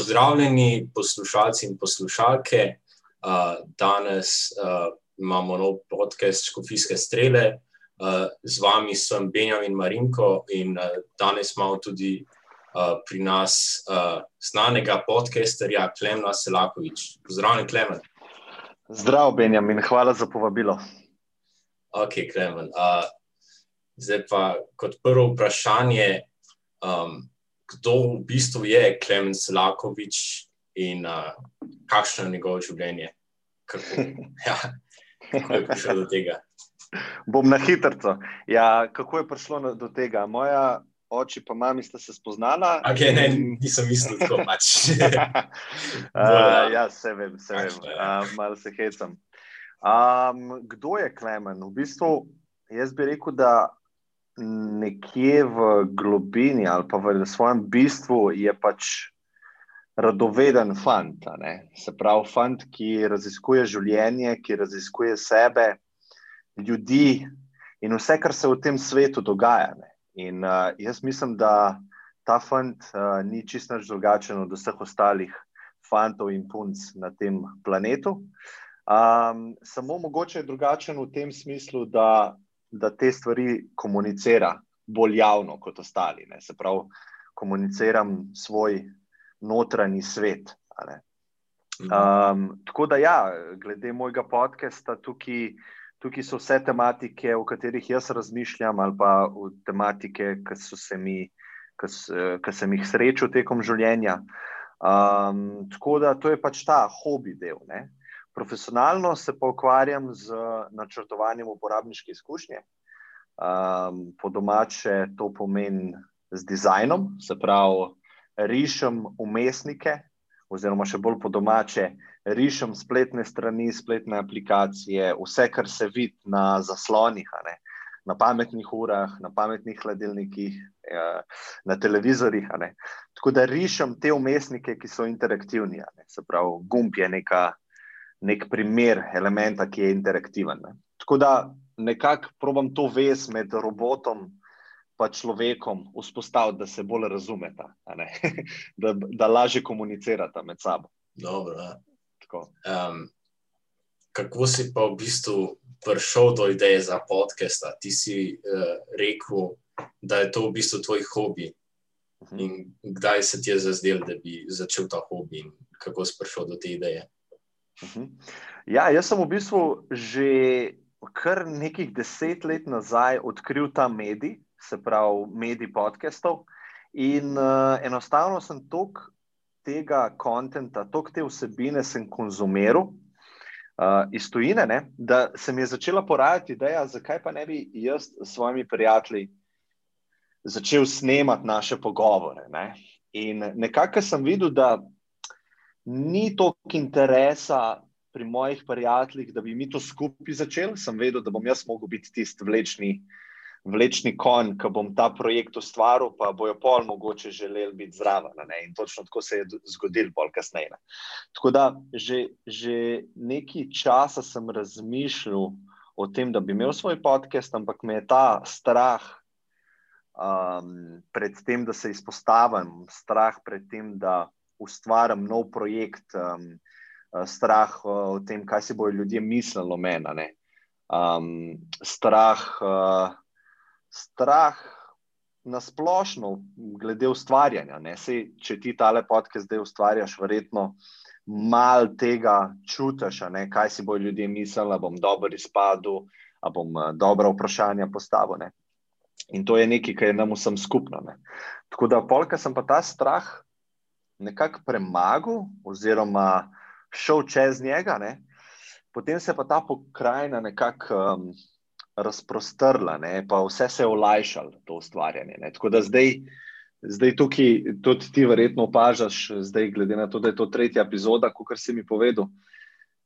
Pozdravljeni poslušalci in poslušalke. Uh, danes uh, imamo nov podcast Škofijske strele. Uh, z vami sem Benjamin Marinko in uh, danes imamo tudi uh, pri nas uh, znanega podcasterja Klemena Selakovič. Pozdravljen, Klemen. Zdrav, Benjamin, hvala za povabilo. Ok, Klemen. Uh, zdaj pa kot prvo vprašanje. Um, kdo v bistvu je Klemen Selakovič in uh, kakšno je njegovo življenje. Kako, ja, kako je prišlo do tega? Bom na hitro. Ja, kako je prišlo do tega? Moja oči pa mami sta se spoznala. Okay, ne, nisem mislil tako pač. uh, ja, se vem, se vem. Uh, malo se hecam. Um, kdo je Klemen? V bistvu, jaz bi rekel, da nekje v globini ali pa v svojem bistvu je pač radoveden fant. Se pravi, fant, ki raziskuje življenje, ki raziskuje sebe, ljudi in vse, kar se v tem svetu dogaja. Ne? In uh, jaz mislim, da ta fant uh, ni čisto drugačen od vseh ostalih fantov in punc na tem planetu. Um, samo mogoče je drugačen v tem smislu, da da te stvari komunicira bolj javno kot ostali. Ne? Se pravi, komuniciram svoj notranji svet. Um, tako da, ja, glede mojega podcasta, tukaj, tukaj so vse tematike, o katerih jaz razmišljam, ali pa tematike, ki so se mi. Ki sem jih srečal tekom življenja. Um, tako da to je pač ta hobi del. Ne? Profesionalno se pa ukvarjam z načrtovanjem uporabniške izkušnje. Um, po domače to pomeni z dizajnom, se pravi, rišem umestnike, oziroma še bolj po domače, rišem spletne strani, spletne aplikacije, vse, kar se vidi na zaslonih, na pametnih urah, na pametnih hladilnikih, ja, na televizorjih. Tako da rišem te umestnike, ki so interaktivni. Se pravi, gumb je neka nek primer elementa, ki je interaktiven. Ne. Tako da nekako probujem to vez med robotom in človekom vzpostaviti, da se bolj razumeta, da, da lažje komunicirata med sabo. Dobro, um, kako si pa v bistvu prišel do ideje za podcast? Ti si uh, rekel, da je to v bistvu tvoj hobi. Mhm. In kdaj se ti je zazdel, da bi začel ta hobi, in kako si prišel do te ideje? Mhm. Ja, jaz sem v bistvu že kar nekaj deset let nazaj odkril ta medij, se pravi, medij podcastov. In uh, enostavno sem tok tega konta, tok te vsebine sem konzumiral uh, iz tujine, ne, da se mi je začela porajati ideja, zakaj pa ne bi jaz s svojimi prijatelji začel snemati naše pogovore. Ne. In nekako sem videl, da ni toliko interesa pri mojih prijateljih, da bi mi to skupaj začeli. Sem vedel, da bom jaz mogel biti tisti vlečni, vlečni konj, ki bom ta projekt ustvaril, pa bojo pol mogoče želeli biti zraven. In točno tako se je zgodil, pol kasneje. Tako da že, že nekaj časa sem razmišljal o tem, da bi imel svoj podcast, ampak me je ta strah. Um, pred tem, da se izpostavim, strah pred tem, da ustvarjam nov projekt, um, strah uh, o tem, kaj si bodo ljudje mislili o meni. Um, strah, uh, strah na splošno, glede ustvarjanja. Sej, če ti tale podke zdaj ustvarjaš, verjetno malo tega čutiš, kaj si bodo ljudje mislili, da bom dobro izpadel, da bom dobra vprašanja postavil. Ne? In to je nekaj, kar je nam vsem skupno. Ne? Tako da, polka sem pa ta strah nekako premagal, oziroma šel čez njega, ne? potem se je pa ta pokrajina nekako um, razprostrla, ne? pa vse se je olajšalo, to ustvarjanje. Ne? Tako da zdaj, zdaj tukaj, tudi ti verjetno opažaš, zdaj, glede na to, da je to tretja epizoda, kot si mi povedal,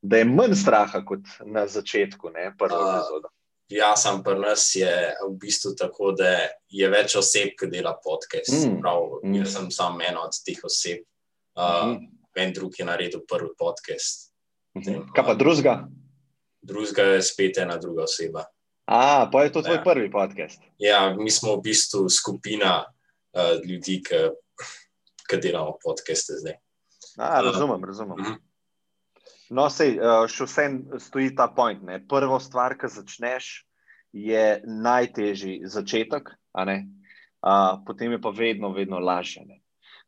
da je manj straha kot na začetku, ne prva uh. epizoda. Ja, sem pri nas je v bistvu tako, da je več oseb, ki dela podcast. Mm. Prav, mm. Jaz sem samo ena od teh oseb. Uh, mm. En drug je naredil prvi podcast. Mm -hmm. Kaj pa drugega? Drugega je spet ena druga oseba. A, pa je to tvoj ja. prvi podcast. Ja, mi smo v bistvu skupina uh, ljudi, ki delamo podcaste zdaj. A, razumem, razumem. Uh -huh. No, sej, še vsem stoji ta point. Ne. Prvo stvar, ki začneš, je najtežji začetek, uh, potem je pa vedno, vedno lažje. Ne.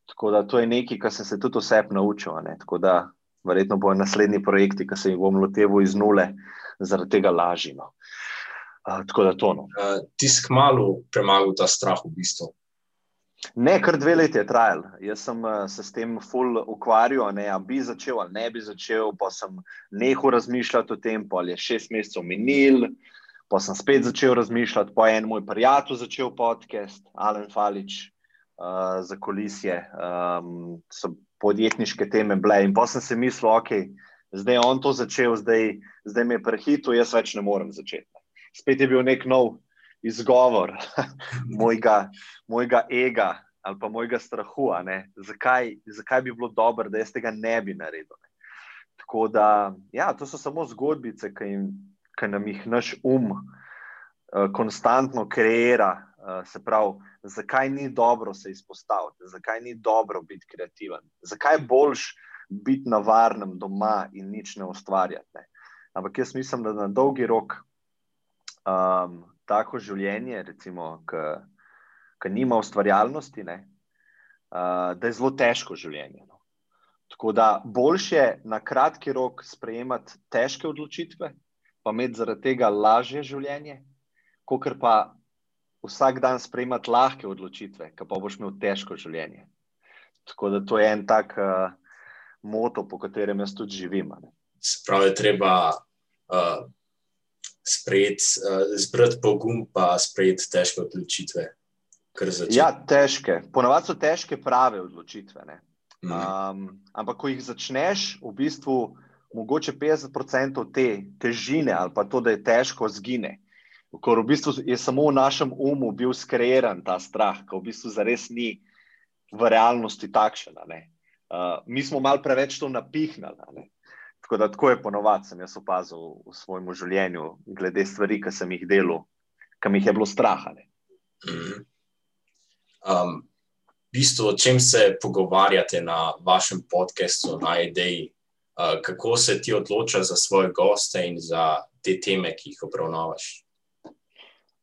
Tako da to je nekaj, kar sem se tudi osebno naučil. Tako da verjetno bojo naslednji projekti, ki se jih bom loteval iz nule, zaradi tega lažje. No. Uh, tako da to. No. Uh, ti si kmalo premagal ta strah v bistvu. Ne, kar dve leti je trajal. Jaz sem uh, se s tem ful ukvarjal, ne bi začel ali ne bi začel, pa sem nehal razmišljati o tem, pa je šest mesecev minil, pa sem spet začel razmišljati, pa je en moj prijatelj začel podcast, Alen Falič, uh, za kolisje, um, so podjetniške teme bile. In pa sem si mislil, ok, zdaj je on to začel, zdaj, zdaj me je prehitil, jaz več ne morem začeti. Spet je bil nek nov izgovor mojega, mojega ega ali pa mojega strahu, zakaj, zakaj bi bilo dobro, da jaz tega ne bi naredil. Ne? Tako da, ja, to so samo zgodbice, ki, jim, ki nam jih naš um uh, konstantno kreira. Uh, se pravi, zakaj ni dobro se izpostaviti, zakaj ni dobro biti kreativen, zakaj je boljš biti na varnem doma in nič ne ustvarjati. Ne? Ampak jaz mislim, da na dolgi rok um, tako življenje, recimo, ki nima ustvarjalnosti, ne, uh, da je zelo težko življenje. No. Tako da boljše na kratki rok sprejemati težke odločitve, pa imeti zaradi tega lažje življenje, kot pa vsak dan sprejemati lahke odločitve, ki pa boš imel težko življenje. Tako da to je en tak uh, moto, po katerem jaz tudi živim. Spravi, treba uh, sprejeti, uh, zbrati pogum, pa sprejeti težke odločitve. Ja, težke. Ponavadi so težke prave odločitve. Mm. Um, ampak, ko jih začneš, v bistvu, mogoče 50% te težine ali pa to, da je težko, zgine. Ker v bistvu je samo v našem umu bil skreiran ta strah, ki v bistvu zares ni v realnosti takšen. Uh, mi smo malo preveč to napihnili. Tako da tako je ponovadi, sem jaz opazil v svojem življenju, glede stvari, ki sem jih delal, ki mi jih je bilo strah. Mhm. Um, v bistvu, o čem se pogovarjate na vašem podkastu, na ideji, uh, kako se ti odločaš za svoje goste in za te teme, ki jih obravnavaš?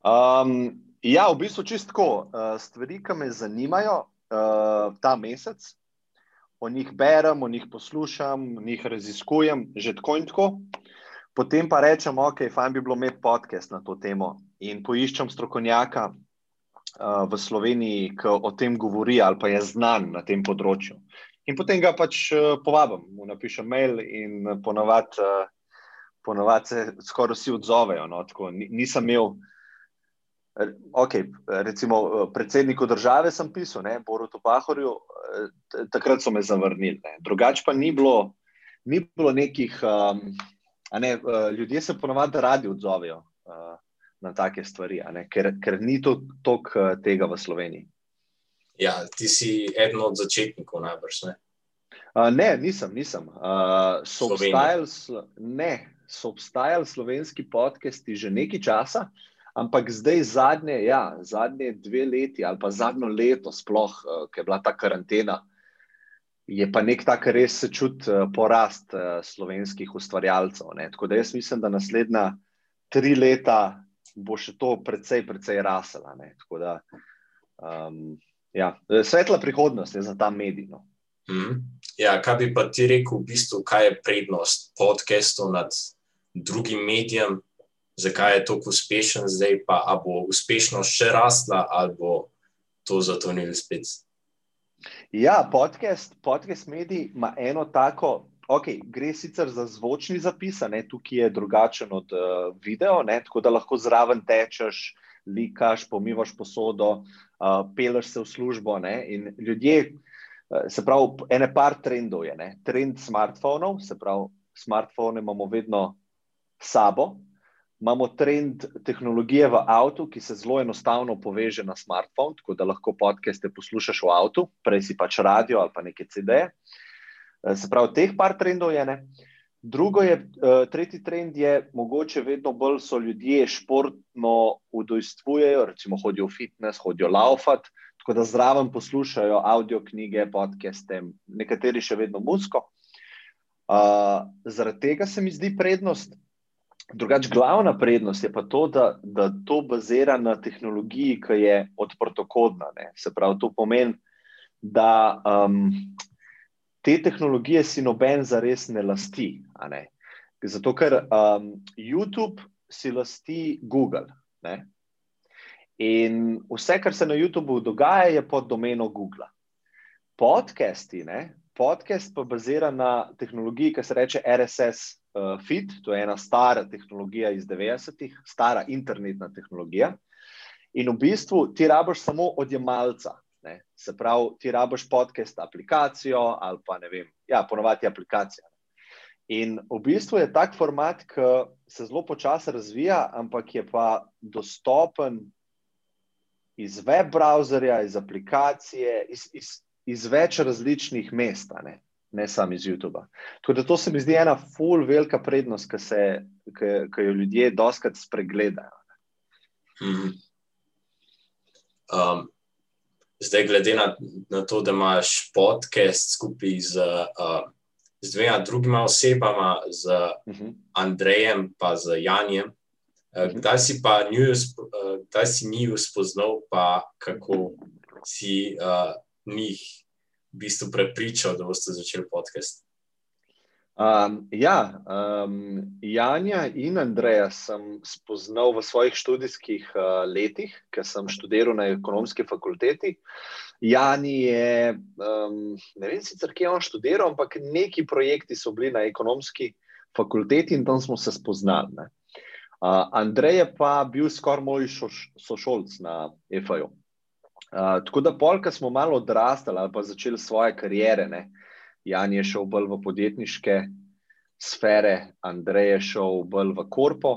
Um, ja, v bistvu čistko. Uh, stvari, ki me zanimajo uh, ta mesec, o njih berem, o njih poslušam, o njih raziskujem, že tako in tako. Potem pa rečem, ok, fajn bi bilo imeti podcast na to temo in poiščem strokovnjaka uh, v Sloveniji, ki o tem govori ali pa je znan na tem področju. In potem ga pač uh, povabim, mu napišem mail in ponovadi uh, ponovat se skoraj vsi odzovejo. No, tako, nisem imel. Okay, recimo, predsedniku države sem pisal, ne, Borutu Pahorju, takrat so me zavrnili. Drugače pa ni bilo, ni bilo nekih, um, ne, ljudje se ponovadi radi odzovejo uh, na take stvari, ne, ker, ker ni to toliko tega v Sloveniji. Ja, ti si eden od začetnikov, najbrž. Ne, uh, ne nisem. nisem. Uh, so, obstajali, ne, so obstajali slovenski podcasti že nekaj časa. Ampak zdaj, zadnje, ja, zadnje dve leti ali pa zadnjo leto, sploh, uh, ki je bila ta karantena, je pa nek tak res se čuti uh, porast uh, slovenskih ustvarjalcev. Ne? Tako da jaz mislim, da naslednja tri leta bo še to precej, precej rasela. Da, um, ja, svetla prihodnost je za ta medij. No. Mm. Ja, kaj bi pa ti rekel, v bistvu, kaj je prednost podcastov nad drugim medijem? Zakaj je tako uspešen, zdaj pa bo uspešnost še rasla, ali bo to zatonil spet. Ja, podcast, podcast medij ima eno tako. Okay, gre sicer za zvočni zapis, ne, tukaj je drugačen od uh, video, ne, tako da lahko zraven tečeš, likaš, pomivaš posodo, uh, peleš se v službo. Ne, ljudje, uh, se pravi, ene par trendov je. Ne, trend smartfonov, se pravi, smartfone imamo vedno sabo, imamo trend tehnologije v avtu, ki se zelo enostavno poveže na smartphone, tako da lahko podcaste poslušaš v avtu, prej si pač radio ali pa neke CD-je. Eh, se pravi, teh par trendov je ne. Drugo je, uh, tretji trend je, mogoče vedno bolj so ljudje športno udojstvujejo, recimo hodijo v fitness, hodijo laufat, tako da zraven poslušajo audio knjige, podcaste, nekateri še vedno muziko. Uh, zaradi tega se mi zdi prednost. Drugač, glavna prednost je pa to, da, da to bazira na tehnologiji, ki je odprtokodna. Ne? Se pravi, to pomeni, da um, te tehnologije si noben za res ne lasti. Ne? Zato, ker um, YouTube si lasti Google. Ne? In vse, kar se na YouTubu dogaja, je pod domeno Google. Podcasti, ne? podcast pa bazira na tehnologiji, ki se imenuje RSS uh, Feed, to je ena stara tehnologija iz 90-ih, stara internetna tehnologija. In v bistvu ti rabiš samo odjemalca. Ne? Se pravi, ti rabiš podcast aplikacijo ali pa ne vem, ja, ponovadi aplikacija. In v bistvu je tak format, ki se zelo počasi razvija, ampak je pa dostopen iz web browserja, iz aplikacije, iz, iz, iz več različnih mest, ne, ne samo iz YouTube. Tako da to se mi zdi ena full velika prednost, ki jo ljudje doskrat spregledajo. Hmm. Um, zdaj, glede na, na to, da imaš podcast skupaj z, uh, z dvema drugima osebama, z uh mhm. -huh. Andrejem in z Janjem. Eh, mhm. Kdaj si pa njiju, eh, kdaj si njiju spoznal, pa kako si uh, njih v bistvu prepričal, da boste začeli podcast? Um, ja, um, Janja in Andreja sem spoznal v svojih študijskih uh, letih, ker sem študiral na ekonomski fakulteti. Jani je, um, ne vem sicer, kje je on študiral, ampak neki projekti so bili na ekonomski fakulteti in tam smo se spoznali. Uh, Andrej je pa bil skoraj moj sošolc na EFA-ju. Uh, tako da, polk smo malo odrastali ali pa začeli svoje karijere. Ne? Jan je šel bolj v podjetniške sfere, Andrej je šel bolj v korpo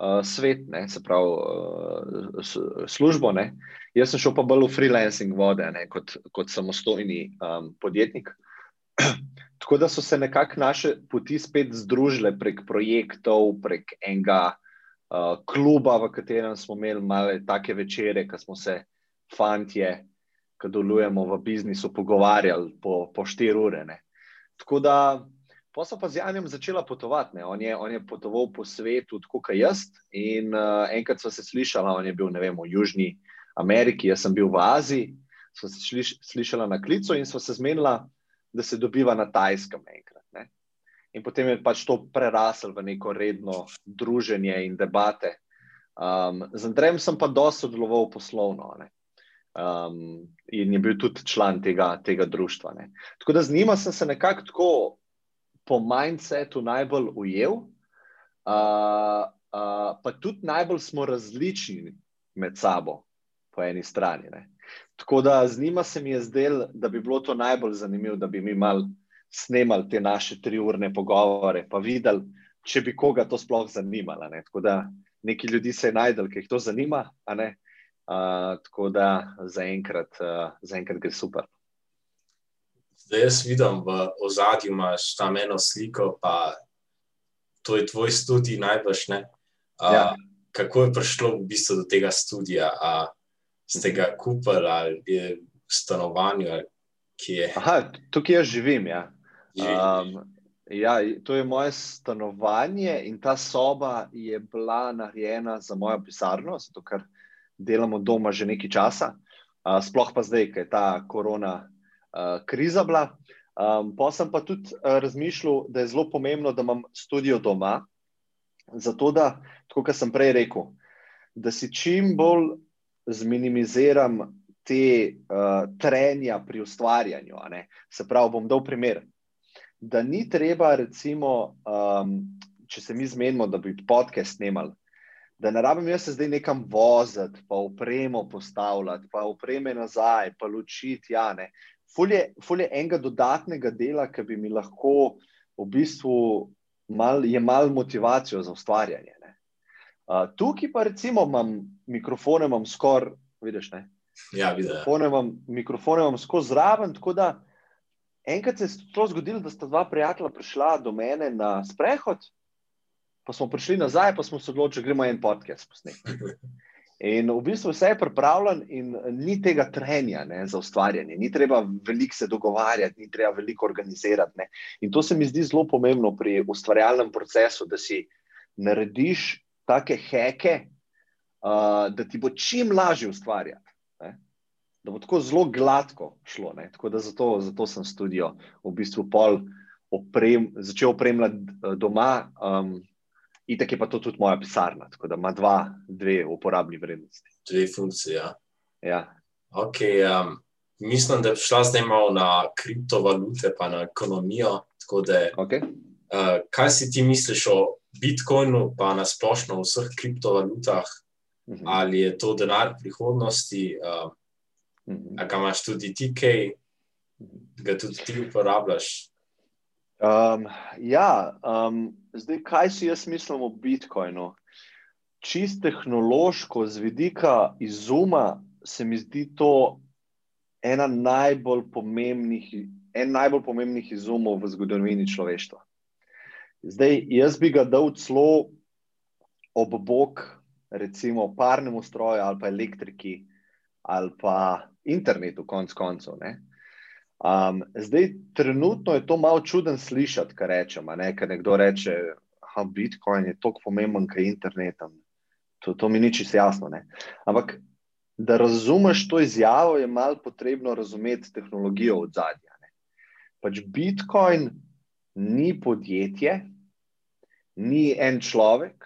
uh, svet, ne? se pravi uh, službo. Ne? Jaz sem šel pa bolj v freelancing vode ne? kot, kot samostojni um, podjetnik. Tako da so se nekako naše poti spet združile prek projektov, prek enega uh, kluba, v katerem smo imeli malo take večere, ko smo se fantje, ki delujemo v biznisu, pogovarjali po, po štiri ure. Ne. Tako da pa so pa z Janjem začela potovati. On je, on je potoval po svetu, tako kot jaz. In uh, enkrat smo se slišali, on je bil vem, v Južni Ameriki, jaz sem bil v Aziji, smo se slišali na klicu in smo se zmenili da se dobiva na tajskem enkrat. Ne? In potem je pač to prerasel v neko redno druženje in debate. Um, z Andrejem sem pa dosti sodeloval poslovno um, in je bil tudi član tega, tega društva. Ne? Tako da z njima sem se nekako tako po mindsetu najbolj ujel, uh, uh, pa tudi najbolj smo različni med sabo, po eni strani. Ne? Tako da z njima se mi je zdelo, da bi bilo to najbolj zanimivo, da bi mi mal snemali te naše triurne pogovore, pa videli, če bi koga to sploh zanimalo. Ne? Tako da neki ljudi se je najdel, ki jih to zanima. Uh, tako da zaenkrat uh, gre super. Zdaj jaz vidim v ozadju, imaš tam eno sliko, pa to je tvoj študij, najbrž ne. Uh, ja. Kako je prišlo v bistvu do tega študija? Uh, ste ga kupili ali je v stanovanju, ki je. Aha, tukaj jaz živim. Ja. Um, ja, to je moje stanovanje in ta soba je bila narejena za mojo pisarno, zato ker delamo doma že nekaj časa, uh, sploh pa zdaj, ker je ta korona uh, kriza bila. Um, pa sem pa tudi uh, razmišljal, da je zelo pomembno, da imam studio doma, zato da, kot sem prej rekel, da si čim bolj zminimiziram te uh, trenja pri ustvarjanju. Se pravi, bom dal primer. Da ni treba, recimo, um, če se mi zmenimo, da bi podcast snimali, da ne rabim jaz se zdaj nekam voziti, pa upremo postavljati, pa upreme nazaj, pa ločiti. Ja, ful, je, ful je enega dodatnega dela, ki bi mi lahko v bistvu mal, jemal motivacijo za ustvarjanje. Uh, tukaj pa recimo imam mikrofone, imam skoraj, vidiš, ne? Ja, vidim. Mikrofone imam, mikrofone imam skozi zraven, tako da enkrat se je to zgodilo, da sta dva prijatelja prišla do mene na sprehod, pa smo prišli nazaj, pa smo se odločili, da gremo en podcast posneti. In v bistvu vse je pripravljen, in ni tega trenja ne, za ustvarjanje, ni treba veliko se dogovarjati, ni treba veliko organizirati. Ne. In to se mi zdi zelo pomembno pri ustvarjalnem procesu, da si narediš take heke, uh, da ti bo čim lažje ustvarjati. Ne. Da bo tako zelo gladko šlo. Ne. Tako da zato, zato sem studio v bistvu pol oprem, začel opremljati doma. Um, Itek je pa to tudi moja pisarna, tako da ima dva, dve uporabni vrednosti. Dve funkcije. Ja. Ja. Okay, um, mislim, da bi šla zdaj malo na kriptovalute, pa na ekonomijo. Da, okay. uh, kaj si ti misliš o Bitcoinu, pa na splošno o vseh kriptovalutah? Uh mhm. -huh. Ali je to denar prihodnosti, uh, uh -huh. ali imaš tudi ti kaj, ga tudi ti uporabljaš? Um, ja, um, zdaj, kaj si jaz mislim o Bitcoinu? Čist tehnološko, z vidika izuma, se mi zdi to ena najbolj pomembnih, en najbolj pomembnih izumov v zgodovini človeštva. Zdaj, jaz bi ga dal celo ob bok, recimo, parnemu stroju ali pa elektriki ali pa internetu, konc koncev. Um, zdaj, trenutno je to malo čuden slišati, kar rečemo. Ne? Ker nekdo reče, da Bitcoin je tako pomemben, kot je internet. To, to mi ni čisto jasno. Ne? Ampak, da razumeš to izjavo, je malo potrebno razumeti tehnologijo od zadnja. Pač Bitcoin ni podjetje, ni en človek,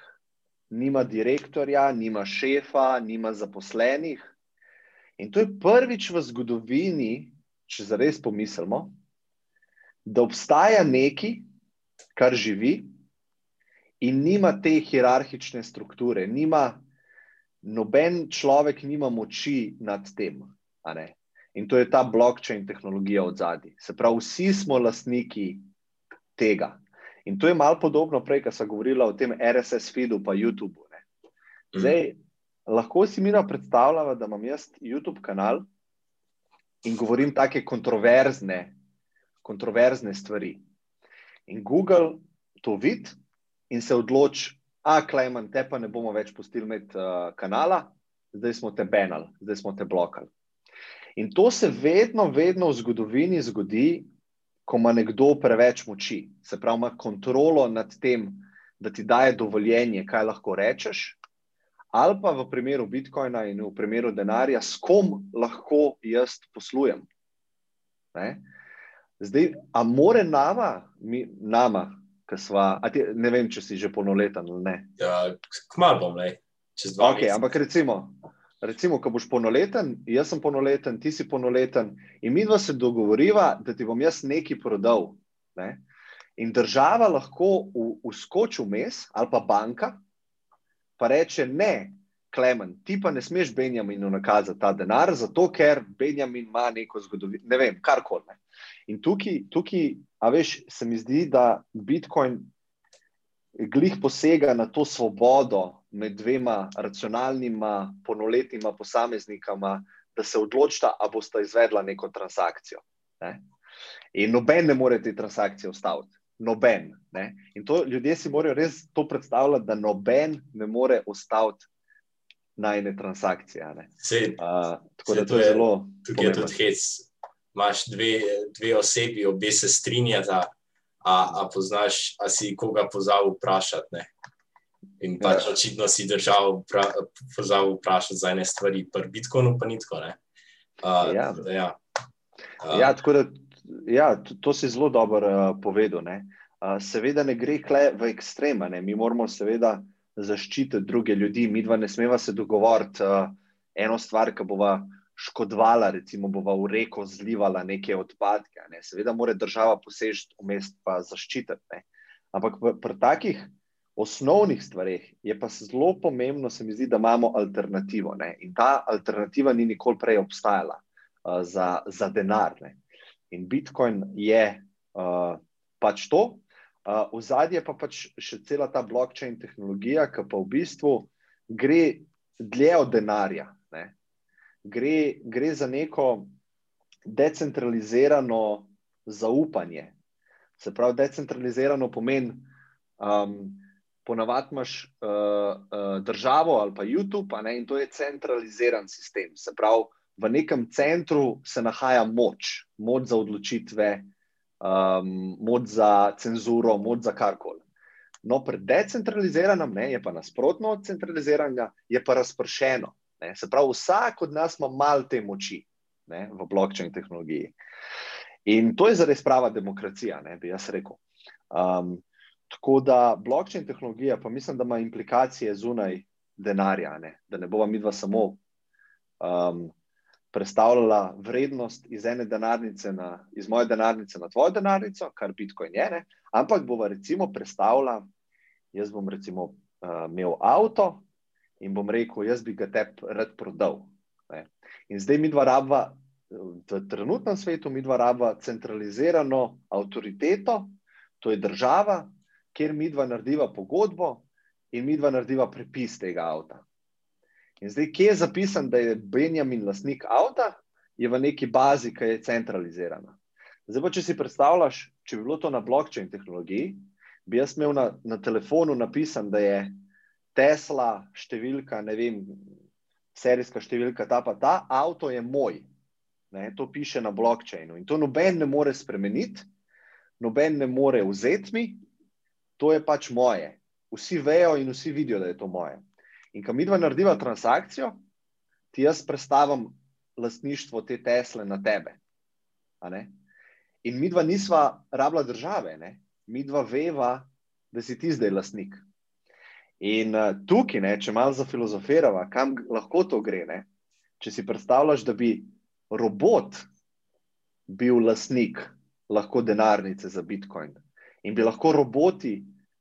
nima direktorja, nima šefa, nima zaposlenih. In to je prvič v zgodovini če zares pomislimo, da obstaja nekaj, kar živi in nima te hierarhične strukture, nima noben človek, nima moči nad tem. In to je ta blockchain tehnologija od zadaj. Se pravi, vsi smo lastniki tega. In to je malo podobno, prej, ko sem govorila o tem RSS feedu pa YouTubu. Mhm. Zdaj, mm. lahko si mi predstavljamo, da imam jaz YouTube kanal in govorim take kontroverzne, kontroverzne stvari. In Google to vidi in se odloči, a Klemen, te pa ne bomo več pustili med uh, kanala, zdaj smo te benali, zdaj smo te blokali. In to se vedno, vedno v zgodovini zgodi, ko ima nekdo preveč moči, se pravi, ima kontrolo nad tem, da ti daje dovoljenje, kaj lahko rečeš, ali pa v primeru Bitcoina in v primeru denarja, s kom lahko jaz poslujem. Ne? Zdaj, a more nama, mi, nama ki sva, ti, ne vem, če si že polnoleten ali ne. Ja, kmalo bom, ne. čez dva okay, ampak recimo. Recimo, ko boš polnoleten, jaz sem polnoleten, ti si polnoleten, in mi dva se dogovoriva, da ti bom jaz nekaj prodal. Ne? In država lahko uskoči vmes, ali pa banka, pa reče: Ne, Klemen, ti pa ne smeš Benjaminu nakazati ta denar, zato ker Benjamin ima neko zgodovino, ne vem, kar koli. In tukaj, tukaj, a veš, se mi zdi, da Bitcoin glih posega na to svobodo med dvema racionalnima, polnoletnima posameznikama, da se odločita, a bosta izvedla neko transakcijo. Ne? In noben ne more te transakcije ustaviti noben. Ne? In to ljudje si morajo res to predstavljati, da noben ne more ustaviti najne transakcije. Sej, uh, tako da to je zelo. Tukaj je tudi hec. Imáš dve, dve osebi, obe se strinjata, a, a poznaš, a si koga pozabil vprašati. Ne? In pač ja. očitno si držal pozabil vprašati za ene stvari, pri Bitcoinu pa ni tako. Uh, ja. Ja. Uh, ja, tako da ja, to, to si zelo dobro uh, povedal. Ne? Uh, seveda ne gre v ekstreme, ne? mi moramo seveda zaščititi druge ljudi, mi dva ne smeva se dogovoriti uh, eno stvar, ki bova škodovala, recimo bova v reko zlivala neke odpadke. Ne? Seveda mora država posežiti vmes pa zaščititi. Ne? Ampak pri takih osnovnih stvarih je pa zelo pomembno, se mi zdi, da imamo alternativo. Ne? In ta alternativa ni nikoli prej obstajala uh, za, za denar. Ne? In Bitcoin je uh, pač to. Uh, v zadnje pa pač še cela ta blockchain tehnologija, ki pa v bistvu gre dlje od denarja. Gre, gre za neko decentralizirano zaupanje. Se pravi, decentralizirano pomeni, um, ponavadi imaš uh, uh, državo ali pa YouTube, ne, in to je centraliziran sistem. Se pravi, v nekem centru se nahaja moč, moč za odločitve, um, moč za cenzuro, moč za karkoli. No, pri decentraliziranem ne, je pa nasprotno od centraliziranega, je pa razpršeno. Ne. Se pravi, vsak od nas ima malo te moči ne, v blockchain tehnologiji. In to je zares prava demokracija, ne, bi jaz rekel. Um, tako da blockchain tehnologija, pa mislim, da ima implikacije zunaj denarja, ne, da ne bova mi dva samo um, predstavljala vrednost iz ene denarnice, na, iz moje denarnice na tvojo denarnico, kar Bitcoin je, ne, ampak bova recimo predstavljala, jaz bom recimo uh, imel avto in bom rekel, jaz bi ga tep rad prodal. Ne. In zdaj mi dva rabva v trenutnem svetu mi dva rabava centralizirano avtoriteto, to je država, kjer mi dva narediva pogodbo in mi dva narediva prepis tega avta. In zdaj, kje je zapisan, da je Benjamin lastnik avta, je v neki bazi, ki je centralizirana. Zdaj, pa, če si predstavljaš, če bi bilo to na blockchain tehnologiji, bi jaz imel na, na telefonu napisan, da je Tesla številka, ne vem, serijska številka, ta pa ta, avto je moj. Ne, to piše na blockchainu in to noben ne more spremeniti, noben ne more vzeti mi, to je pač moje. Vsi vejo in vsi vidijo, da je to moje. In ko mi dva narediva transakcijo, ti jaz predstavim lastništvo te Tesle na tebe. In mi dva nisva rabila države, ne? mi dva veva, da si ti zdaj lastnik. In uh, tukaj, ne, če malo zafilozofiramo, kam lahko to gre. Ne? Če si predstavljaš, da bi robot bil lasnik lahko denarnice za Bitcoin in bi lahko roboti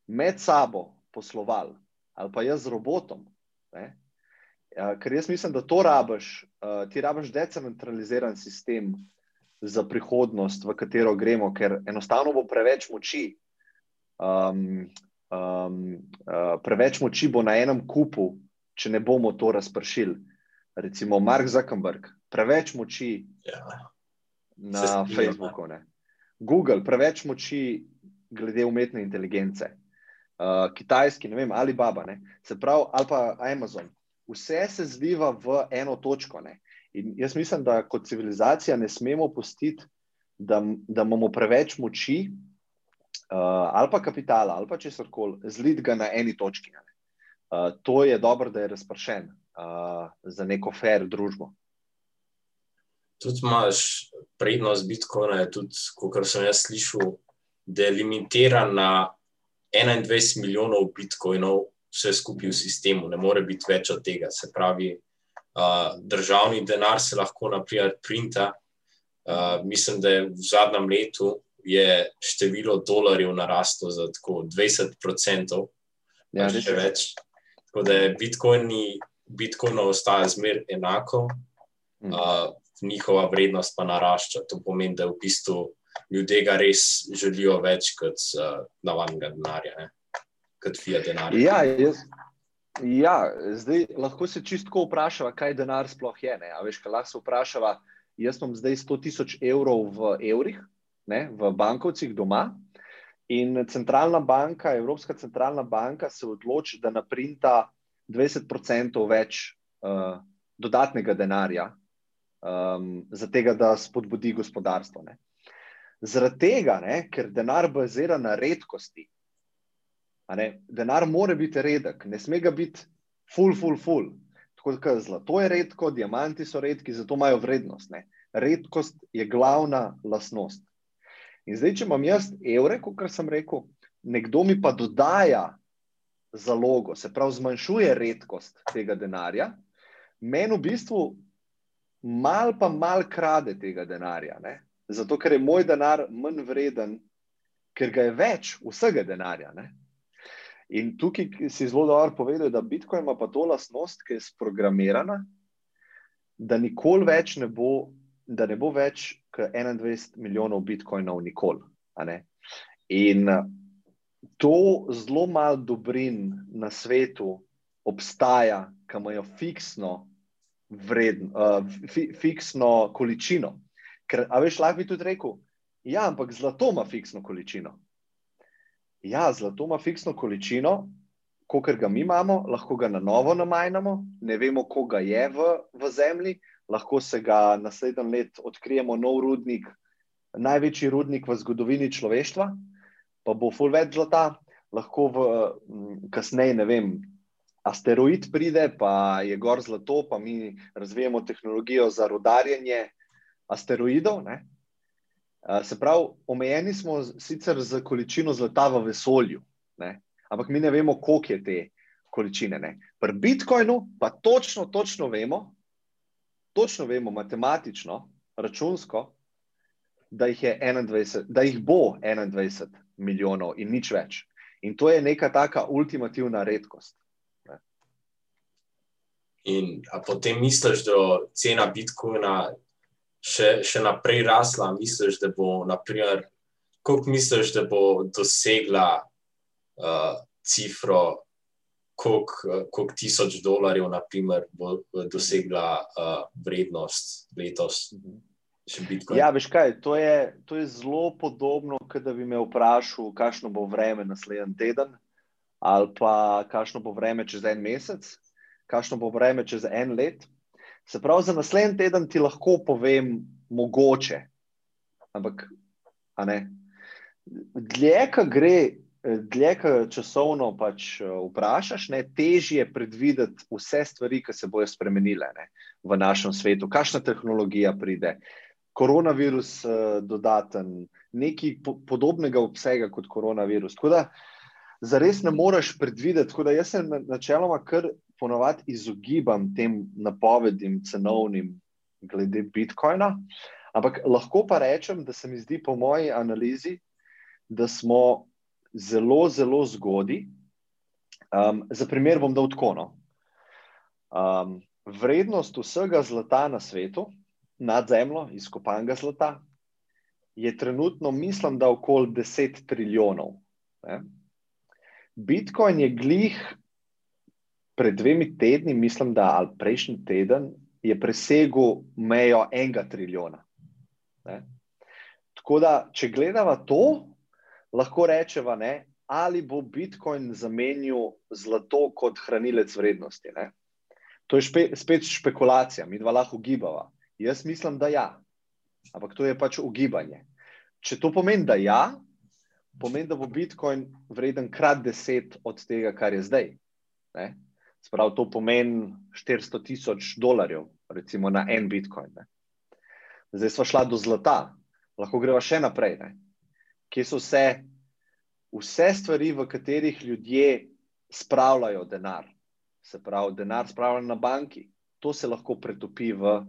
med sabo poslovali, ali pa jaz z robotom. Ne? Ja, ker jaz mislim, da to rabiš, uh, ti rabiš decentraliziran sistem za prihodnost, v katero gremo, ker enostavno bo preveč moči. Um, um, uh, preveč moči bo na enem kupu, če ne bomo to razpršili. Recimo Mark Zuckerberg, preveč moči ja. na Facebooku, ne. Google, preveč moči glede umetne inteligence, uh, kitajski, ne vem, ali Baba, ne. se pravi, ali pa Amazon. Vse se zliva v eno točko. Ne. In jaz mislim, da kot civilizacija ne smemo pustiti, da, da imamo preveč moči, uh, ali pa kapitala, ali pa česar koli, zliti ga na eni točki. Uh, to je dobro, da je razpršen uh, za neko fair družbo tudi imaš prednost Bitcoina, tudi, kot sem jaz slišal, da je limitiran na 21 milijonov Bitcoinov, vse skupaj v sistemu, ne more biti več od tega. Se pravi, uh, državni denar se lahko, naprimer, printa. Uh, mislim, da je v zadnjem letu je število dolarjev naraslo za tako 20%, ja, še več. Tako da je Bitcoin, ostaja zmeraj enako. Uh, njihova vrednost pa narašča. To pomeni, da v bistvu ljudje ga res želijo več kot uh, navadnega denarja, ne? kot fiat denarja. Ja, jaz, ja, zdaj lahko se čistko vprašava, kaj denar sploh je. Veš, lahko se vprašava, jaz imam zdaj 100 tisoč evrov v evrih, ne, v bankovcih doma. In centralna banka, Evropska centralna banka, se odloči, da naprinta 20% več uh, dodatnega denarja um, za tega, da spodbudi gospodarstvo. Ne. Zaradi tega, ne, ker denar bazira na redkosti. Ne, denar mora biti redek, ne sme ga biti full, full, full. Tako da zlato je redko, diamanti so redki, zato imajo vrednost. Ne. Redkost je glavna lasnost. In zdaj, če imam jaz evre, kot sem rekel, nekdo mi pa dodaja zalogo, se pravi, zmanjšuje redkost tega denarja, meni v bistvu mal pa mal krade tega denarja. Ne? Zato, ker je moj denar manj vreden, ker ga je več vsega denarja. Ne? In tukaj si zelo dobro povedal, da Bitcoin ima pa to lastnost, ki je sprogramirana, da nikoli več ne bo, da ne bo več kot 21 milijonov Bitcoinov, nikoli. In to zelo malo dobrin na svetu obstaja, ki imajo fiksno vredno, uh, fi, fiksno količino. Ker, a veš, lahko bi tudi rekel, ja, ampak zlato ima fiksno količino. Ja, zlato ima fiksno količino, kot ga mi imamo, lahko ga na novo namajnamo, ne vemo, koga je v, v zemlji, lahko se ga naslednji let odkrijemo nov rudnik, največji rudnik v zgodovini človeštva, pa bo full več zlata, lahko v kasneje, ne vem. Asteroid pride, pa je gor zlato, pa mi razvijamo tehnologijo za rodarjenje asteroidov. Ne? Se pravi, omejeni smo sicer z količino zlata v vesolju, ne? ampak mi ne vemo, koliko je te količine. Ne? Pri Bitcoinu pa točno, točno vemo, točno vemo, matematično, računsko, da jih, 21, da jih bo 21 milijonov in nič več. In to je neka taka ultimativna redkost. In potem misliš, da cena Bitcoina še, še naprej rasla? Misliš, da bo, naprimer, koliko misliš, da bo dosegla uh, cifro, koliko, koliko tisoč dolarjev, naprimer, bo dosegla uh, vrednost letos? Ja, veš kaj, to je, to je zelo podobno, kot da bi me vprašal, kakšno bo vreme naslednji teden, ali pa kakšno bo vreme čez en mesec, kakšno bo vreme čez en let. Se pravi, za naslednji teden ti lahko povem, mogoče. Ampak, a ne. Dlje, ki gre, dlje, ki časovno pač vprašaš, ne, težje je predvideti vse stvari, ki se bodo spremenile ne, v našem svetu, kakšna tehnologija pride, koronavirus dodaten, nekaj podobnega obsega kot koronavirus. Tako da, zares ne moreš predvideti. Tako da, jaz se načeloma kar ponovadi izogibam tem napovedim, cenovnim, glede Bitcoina. Ampak lahko pa rečem, da se mi zdi, po moji analizi, da smo zelo, zelo zgodni. Um, za primer bom dal tako. No. Um, vrednost vsega zlata na svetu, nad zemljo, izkopanega zlata, je trenutno, mislim, da okoli 10 trilijonov. Ne. Bitcoin je glih pred dvemi tedni, mislim, da ali prejšnji teden, je presegel mejo enega trilijona. Ne? Tako da, če gledamo to, lahko rečemo, ali bo Bitcoin zamenil zlato kot hranilec vrednosti. Ne? To je špe, spet špekulacija, mi dva lahko ugibava. Jaz mislim, da ja, ampak to je pač ugibanje. Če to pomeni, da ja, pomeni, da bo Bitcoin vreden krat deset od tega, kar je zdaj. Ne? Sprav to pomeni 400 tisoč dolarjev, recimo na en Bitcoin. Ne. Zdaj smo šli do zlata, lahko gremo še naprej. Ne. Kje so vse, vse stvari, v katerih ljudje spravljajo denar? Se pravi, denar spravljajo na banki, to se lahko pretopi v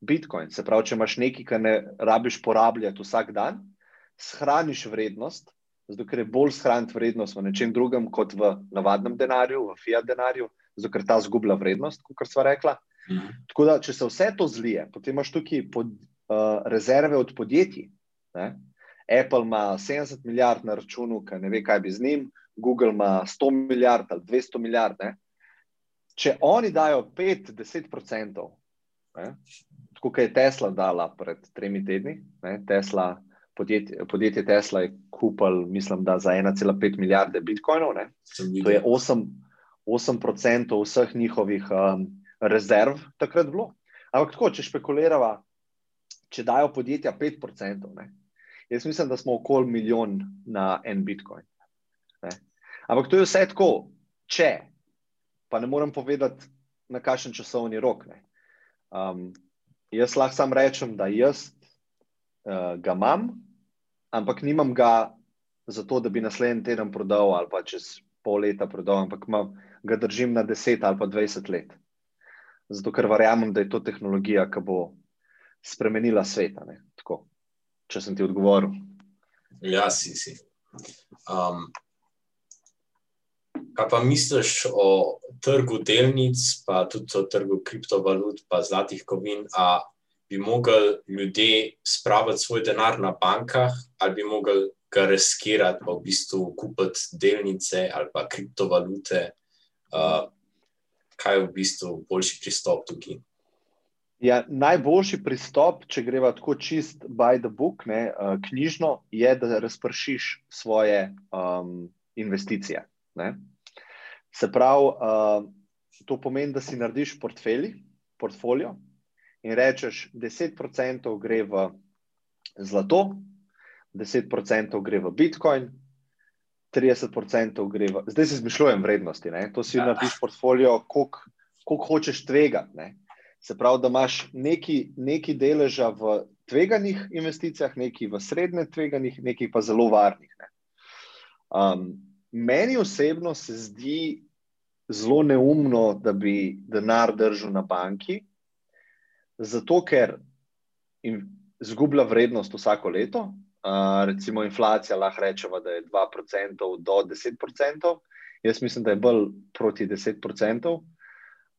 Bitcoin. Se pravi, če imaš nekaj, kar ne rabiš porabljati vsak dan, shraniš vrednost, zato ker je bolj shraniti vrednost v nečem drugem kot v navadnem denarju, v fiat denarju zato ker ta zgublja vrednost, kot smo rekli. Mhm. Tako da, če se vse to zlije, potem imaš tukaj pod, uh, rezerve od podjetij. Ne? Apple ima 70 milijard na računu, ki ne ve, kaj bi z njim, Google ima 100 milijard ali 200 milijard. Ne? Če oni dajo 5-10%, tako kot je Tesla dala pred tremi tedni, ne? Tesla. Podjetje, podjetje Tesla je kupil, mislim, da za 1,5 milijarde bitcoinov. To je 8, 8% vseh njihovih um, rezerv takrat bilo. Ampak tako, če špekuliramo, če dajo podjetja 5%, ne, jaz mislim, da smo okoli milijon na en bitcoin. Ne. Ampak to je vse tako, če, pa ne morem povedati, na kakšen časovni rok. Um, jaz lahko samo rečem, da jaz uh, ga imam, ampak nimam ga zato, da bi naslednji teden prodal ali pa čez pol leta prodal, ampak imam ga držim na 10 ali pa 20 let. Zato, ker verjamem, da je to tehnologija, ki bo spremenila svet. Če sem ti odgovoril. Ja, si. si. Um, kaj pa misliš o trgu delnic, pa tudi o trgu kriptovalut, pa zlatih kovin? A bi mogli ljudje spraviti svoj denar na bankah, ali bi mogli ga riskirati, pa v bistvu kupiti delnice ali pa kriptovalute? Uh, kaj je v bistvu boljši pristop tukaj? Ja, najboljši pristop, če greva tako čist by the book, ne, knjižno, je, da razpršiš svoje um, investicije. Ne. Se pravi, uh, to pomeni, da si narediš portfelj, portfolio in rečeš, 10% gre v zlato, 10% gre v Bitcoin, 30% gre v. Zdaj si izmišljujem vrednosti. Ne? To si ja. narediš portfolio, koliko hočeš tvegati. Se pravi, da imaš neki, neki deleža v tveganih investicijah, neki v srednje tveganih, neki pa zelo varnih. Um, meni osebno se zdi zelo neumno, da bi denar držal na banki, zato ker izgublja vrednost vsako leto. Uh, recimo, inflacija lahko rečemo, da je 2% do 10%, jaz mislim, da je bolj proti 10%.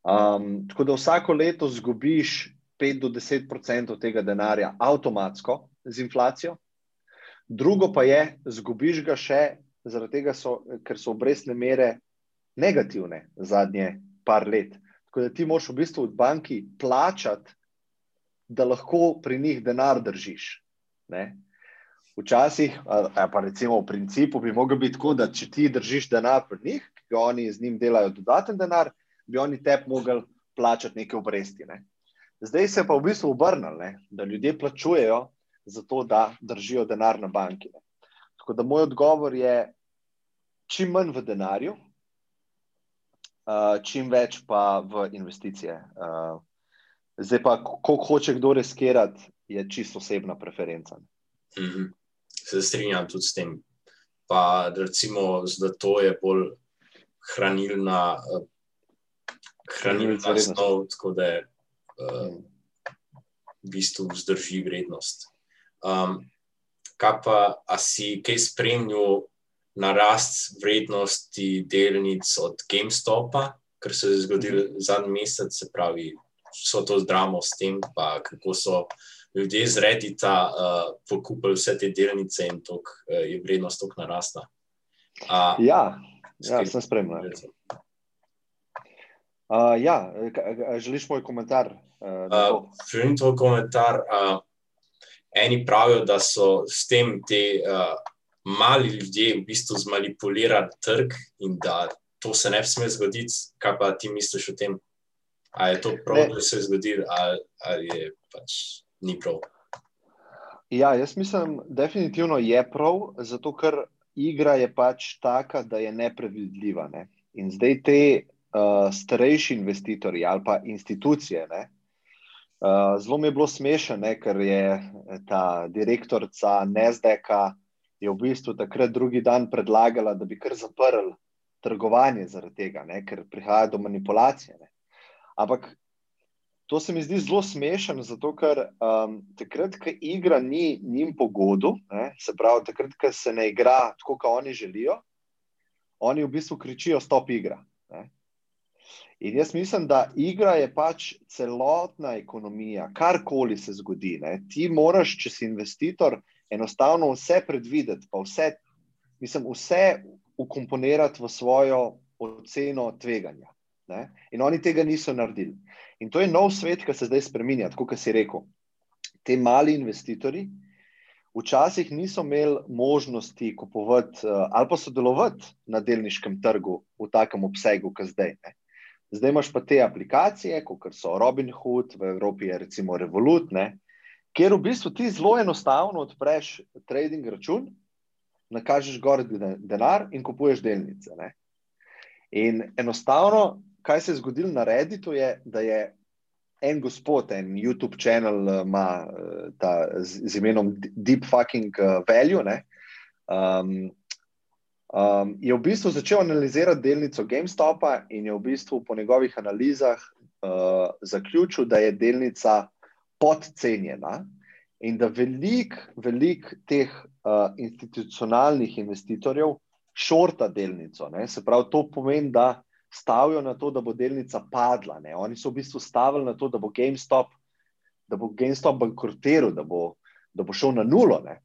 Um, tako da vsako leto izgubiš 5 do 10% tega denarja avtomatsko z inflacijo. Drugo pa je, izgubiš ga še zaradi tega, so, ker so obrestne mere negativne zadnje par let. Tako da ti moraš v bistvu od banki plačati, da lahko pri njih denar držiš. Ne? Včasih, pa recimo v principu, bi moglo biti tako, da če ti držiš denar pri njih, ki oni z njim delajo dodaten denar, bi oni tebi mogli plačati neke obresti. Ne? Zdaj se pa v bistvu obrnili, da ljudje plačujejo za to, da držijo denar na banki. Ne? Tako da moj odgovor je, čim manj v denarju, čim več pa v investicije. Zdaj pa, koliko hoče kdo reskirati, je čisto osebna preferenca. -hmm. Se strinjam tudi s tem. Pa recimo, da to je bolj hranilna. Uh, hranilna snov, tako da je uh, v bistvu vzdrži vrednost. Um, kaj pa, a si kaj spremljal narast vrednosti delnic od GameStopa, kar se je zgodilo mhm. zadnji mesec, se pravi, so to zdramo s tem, pa kako so ljudje z Reddita uh, pokupili vse te delnice in tok, uh, je vrednost tako narasla. Uh, ja, ja sem spremljal. Uh, ja, želiš moj komentar? Uh, želim tvoj komentar. Uh, eni pravijo, da so s tem ti uh, mali ljudje v bistvu zmanipulirali trg in da to se ne sme zgoditi. Kaj pa ti misliš o tem? Ali je to prav, ne. da se je zgodilo, ali, ali je pač ni prav? Ja, jaz mislim, definitivno je prav, zato ker igra je pač taka, da je neprevidljiva. Ne? In zdaj te uh, starejši investitorji ali pa institucije. Ne? Uh, zelo mi je bilo smešno, ker je ta direktorica Nezdeka v bistvu takrat drugi dan predlagala, da bi kar zaprl trgovanje zaradi tega, ne? ker prihaja do manipulacije. Ne? Ampak to se mi zdi zelo smešno, zato ker um, takrat, ko igra ni njim po godu, ne? se pravi, takrat, ko se ne igra tako, kot oni želijo, oni v bistvu kričijo: Stop igra. Ne? In jaz mislim, da igra je pač celotna ekonomija, karkoli se zgodi. Ne? Ti moraš, če si investitor, enostavno vse predvideti, pa vse, mislim, vse ukomponirati v svojo oceno tveganja. Ne? In oni tega niso naredili. In to je nov svet, ki se zdaj spremenja, tako kot si rekel. Te mali investitorji včasih niso imeli možnosti kupovati uh, ali pa sodelovati na delniškem trgu v takem obsegu, kot zdaj. Ne? Zdaj imaš pa te aplikacije, kot so Robinhood, v Evropi je recimo Revolut, ne, kjer v bistvu ti zelo enostavno odpreš trading račun, nakažeš gor denar in kupuješ delnice. Ne. In enostavno, kaj se je zgodilo na Redditu, je, da je en gospod, en YouTube kanal, eh, ima eh, ta z, z imenom Deep Fucking eh, Value. Ne, um, Um, je v bistvu začel analizirati delnico GameStopa in je v bistvu po njegovih analizah uh, zaključil, da je delnica podcenjena in da velik, velik teh uh, institucionalnih investitorjev šorta delnico. Ne? Se pravi, to pomeni, da stavijo na to, da bo delnica padla. Ne? Oni so v bistvu stavili na to, da bo GameStop, da bo GameStop bankrotiral, da, da bo šel na nulo. Ne?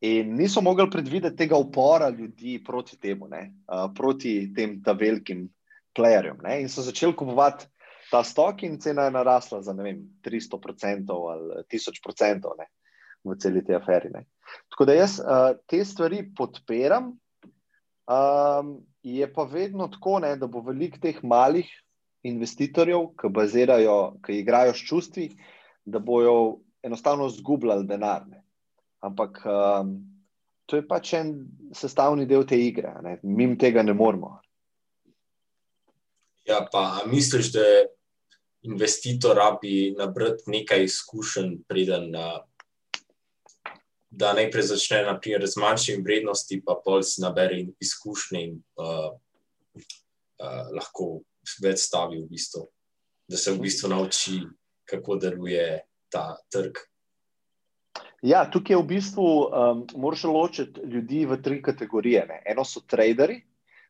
In niso mogli predvideti tega upora ljudi proti temu, uh, proti tem velikim playerjem. Ne? In so začeli kupovati ta stok, in cena je narasla za vem, 300% ali 1000% ne? v celi tej aferi. Ne? Tako da jaz uh, te stvari podpiram, Um, je pa vedno tako, ne, da bo veliko teh malih investitorjev, ki bazirajo, ki igrajo s čustvi, da bojo enostavno zgubljali denar. Ne. Ampak um, to je pač en sestavni del te igre, mi tega ne moremo. Ja, pa misliš, da investitor rabi nabrati nekaj izkušenj, preden uh, da najprej začne naprimer, z manjšimi vrednosti, pa pol si nabere izkušnje in uh, uh, lahko več stavi v bistvu, da se v bistvu nauči, kako deluje ta trg. Ja, tukaj je v bistvu um, moraš ločiti ljudi v tri kategorije. Ne. Eno so traderi,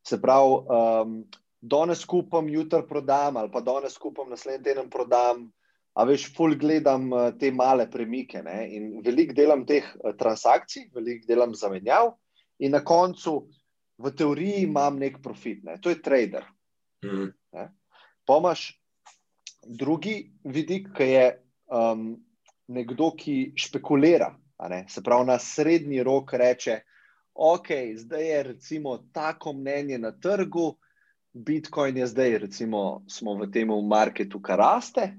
se pravi, um, danes kupam, jutri prodam, ali pa danes kupam, naslednji teden prodam. A veš, ful gledam uh, te male premike ne. in veliko delam teh uh, transakcij, veliko delam zamenjav, in na koncu, v teoriji, imam nek profit. Ne. To je trader. Mm. Pomaž drugi vidik, ki je um, nekdo, ki špekulira. Se pravi, na srednji rok reče, ok, zdaj je recimo tako mnenje na trgu, Bitcoin je zdaj, recimo, smo v tem marketu, kar raste.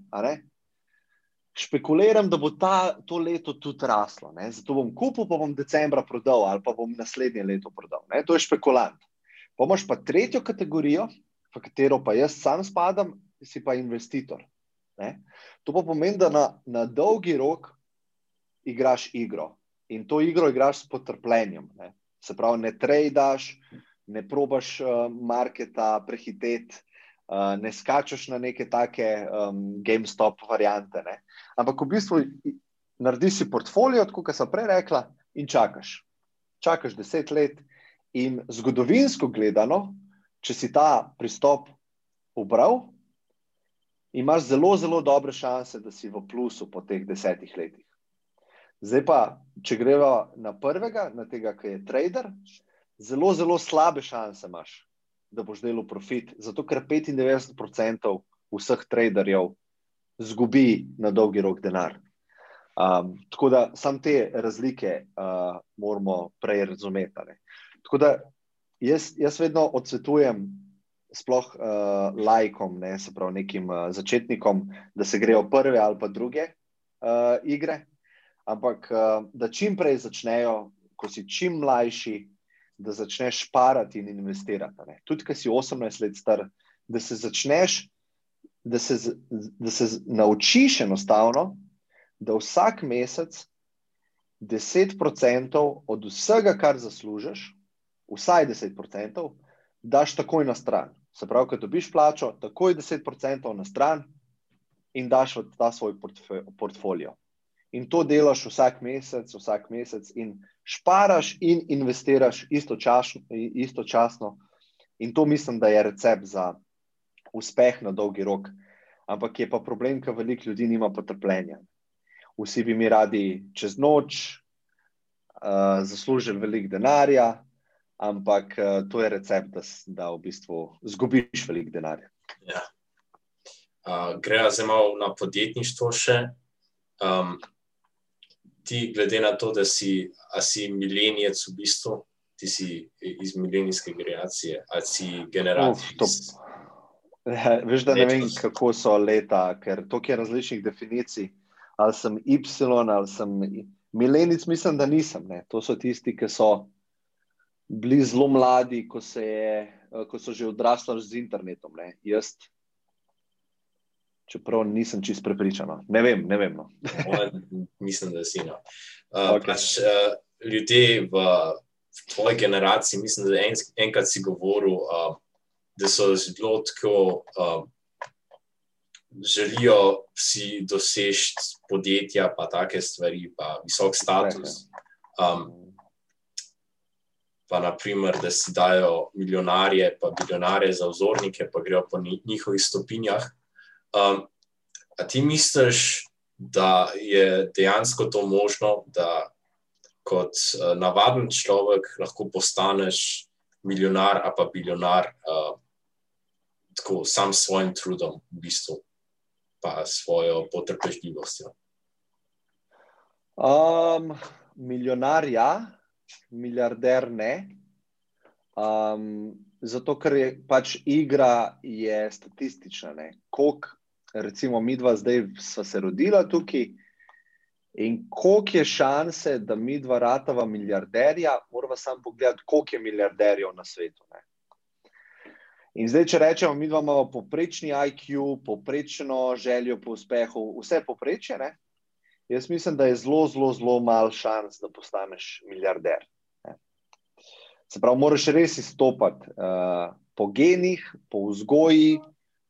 Špekuliram, da bo ta, to leto tudi raslo. Ne? Zato bom kupil, pa bom decembra prodal, ali pa bom naslednje leto prodal. Ne? To je špekulant. Pomaž pa tretjo kategorijo, v katero pa jaz sam spadam, si pa investitor. Ne? To pa pomeni, da na, na dolgi rok igraš igro in to igro igraš s potrpljenjem. Ne? Se pravi, ne tradaš, ne probaš uh, marketa prehiteti, uh, ne skačeš na neke take um, GameStop variante. Ne? Ampak v bistvu narediš si portfolio, kot sem prej rekla, in čakaš. Čakaš deset let, in zgodovinsko gledano, če si ta pristop ubral, imaš zelo, zelo dobre šanse, da si v plusu po teh desetih letih. Zdaj pa, če gremo na prvega, na tega, ki je trader, zelo, zelo slabe šanse imaš, da boš delal profit. Zato, ker 95% vseh traderjev zgubi na dolgi rok denar. Um, tako da sam te razlike uh, moramo prej razumeti. Tako da jaz, jaz vedno odsvetujem sploh uh, lajkom, ne, se pravi, nekim uh, začetnikom, da se grejo prve ali pa druge uh, igre, ampak uh, da čim prej začnejo, ko si čim mlajši, da začneš šparati in investirati. Ne. Tudi, ker si 18 let star, da se začneš, da se, da se naučiš enostavno, da vsak mesec 10% od vsega, kar zaslužiš, vsaj 10%, daš takoj na stran. Se pravi, ko dobiš plačo, takoj 10% na stran in daš v ta svoj portfolio. In to delaš vsak mesec, vsak mesec, in šparaš in investiraš istočasno. istočasno. In to mislim, da je recept za uspeh na dolgi rok. Ampak je pa problem, ker veliko ljudi nima potrpljenja. Vsi bi mi radi čez noč uh, zaslužili veliko denarja, ampak uh, to je recept, da, da v bistvu zgubiš veliko denarja. Ja. Uh, Grejo zdaj malo na podjetništvo še. Um, ti, glede na to, da si, si milenijec v bistvu, ti si iz milenijske generacije, ali si generacija. Ja, veš, da ne vem, kako so leta, ker toliko je različnih definicij. Ali sem Y, ali sem milenic, mislim, da nisem. Ne. To so tisti, ki so bili zelo mladi, ko, je, eh, ko so že odrasli z internetom. Ne. Jaz, čeprav nisem čist prepričan, ne vem. Ne vem no. mislim, da si. No. Uh, okay. pač, uh, ljudje v, v tvoji generaciji, mislim, da en, enkrat si govoril, uh, da so zelo tako. Uh, Želijo si doseči podjetja, pa take stvari, pa visok status. Um, pa naprimer, da si dajo milijonarje, pa biljonarje za vzornike, pa grejo po njihovih stopinjah. Um, a ti misliš, da je dejansko to možno, da kot uh, navaden človek lahko postaneš milijonar, a pa biljonar, uh, tako sam s svojim trudom, v bistvu, pa svojo potrpežljivostjo? Um, milijonar, ja milijarder ne. Um, zato, ker je pač igra je statistična. Kolik, recimo, mi dva zdaj sva se rodila tukaj. In koliko je šanse, da mi dva ratava milijarderja, moramo samo pogledati, koliko je milijarderjev na svetu. Ne? In zdaj, če rečemo, mi dva imamo poprečni IQ, poprečno željo po uspehu, vse poprečje, ne? jaz mislim, da je zelo, zelo, zelo malo šans, da postaneš milijarder. Ne? Se pravi, moraš res izstopati uh, po genih, po vzgoji,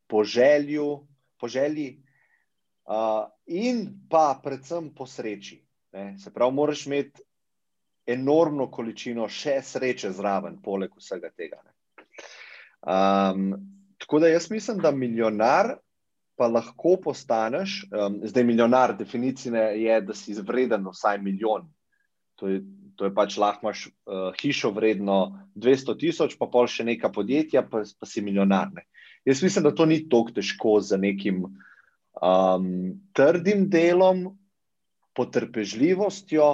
po želju, po želji. Uh, in pa predvsem po sreči. Ne? Se pravi, moraš imeti enormno količino še sreče zraven, poleg vsega tega. Um, tako da jaz mislim, da milijonar pa lahko postaneš. Um, zdaj, milijonar, definicija je, da si izvreden vsaj milijon. To je, to je pač lahko imaš uh, hišo vredno 200 tisoč, pa pol še neka podjetja, pa, pa si milijonar. Ne? Jaz mislim, da to ni tako težko za nekim um, trdim delom, potrpežljivostjo,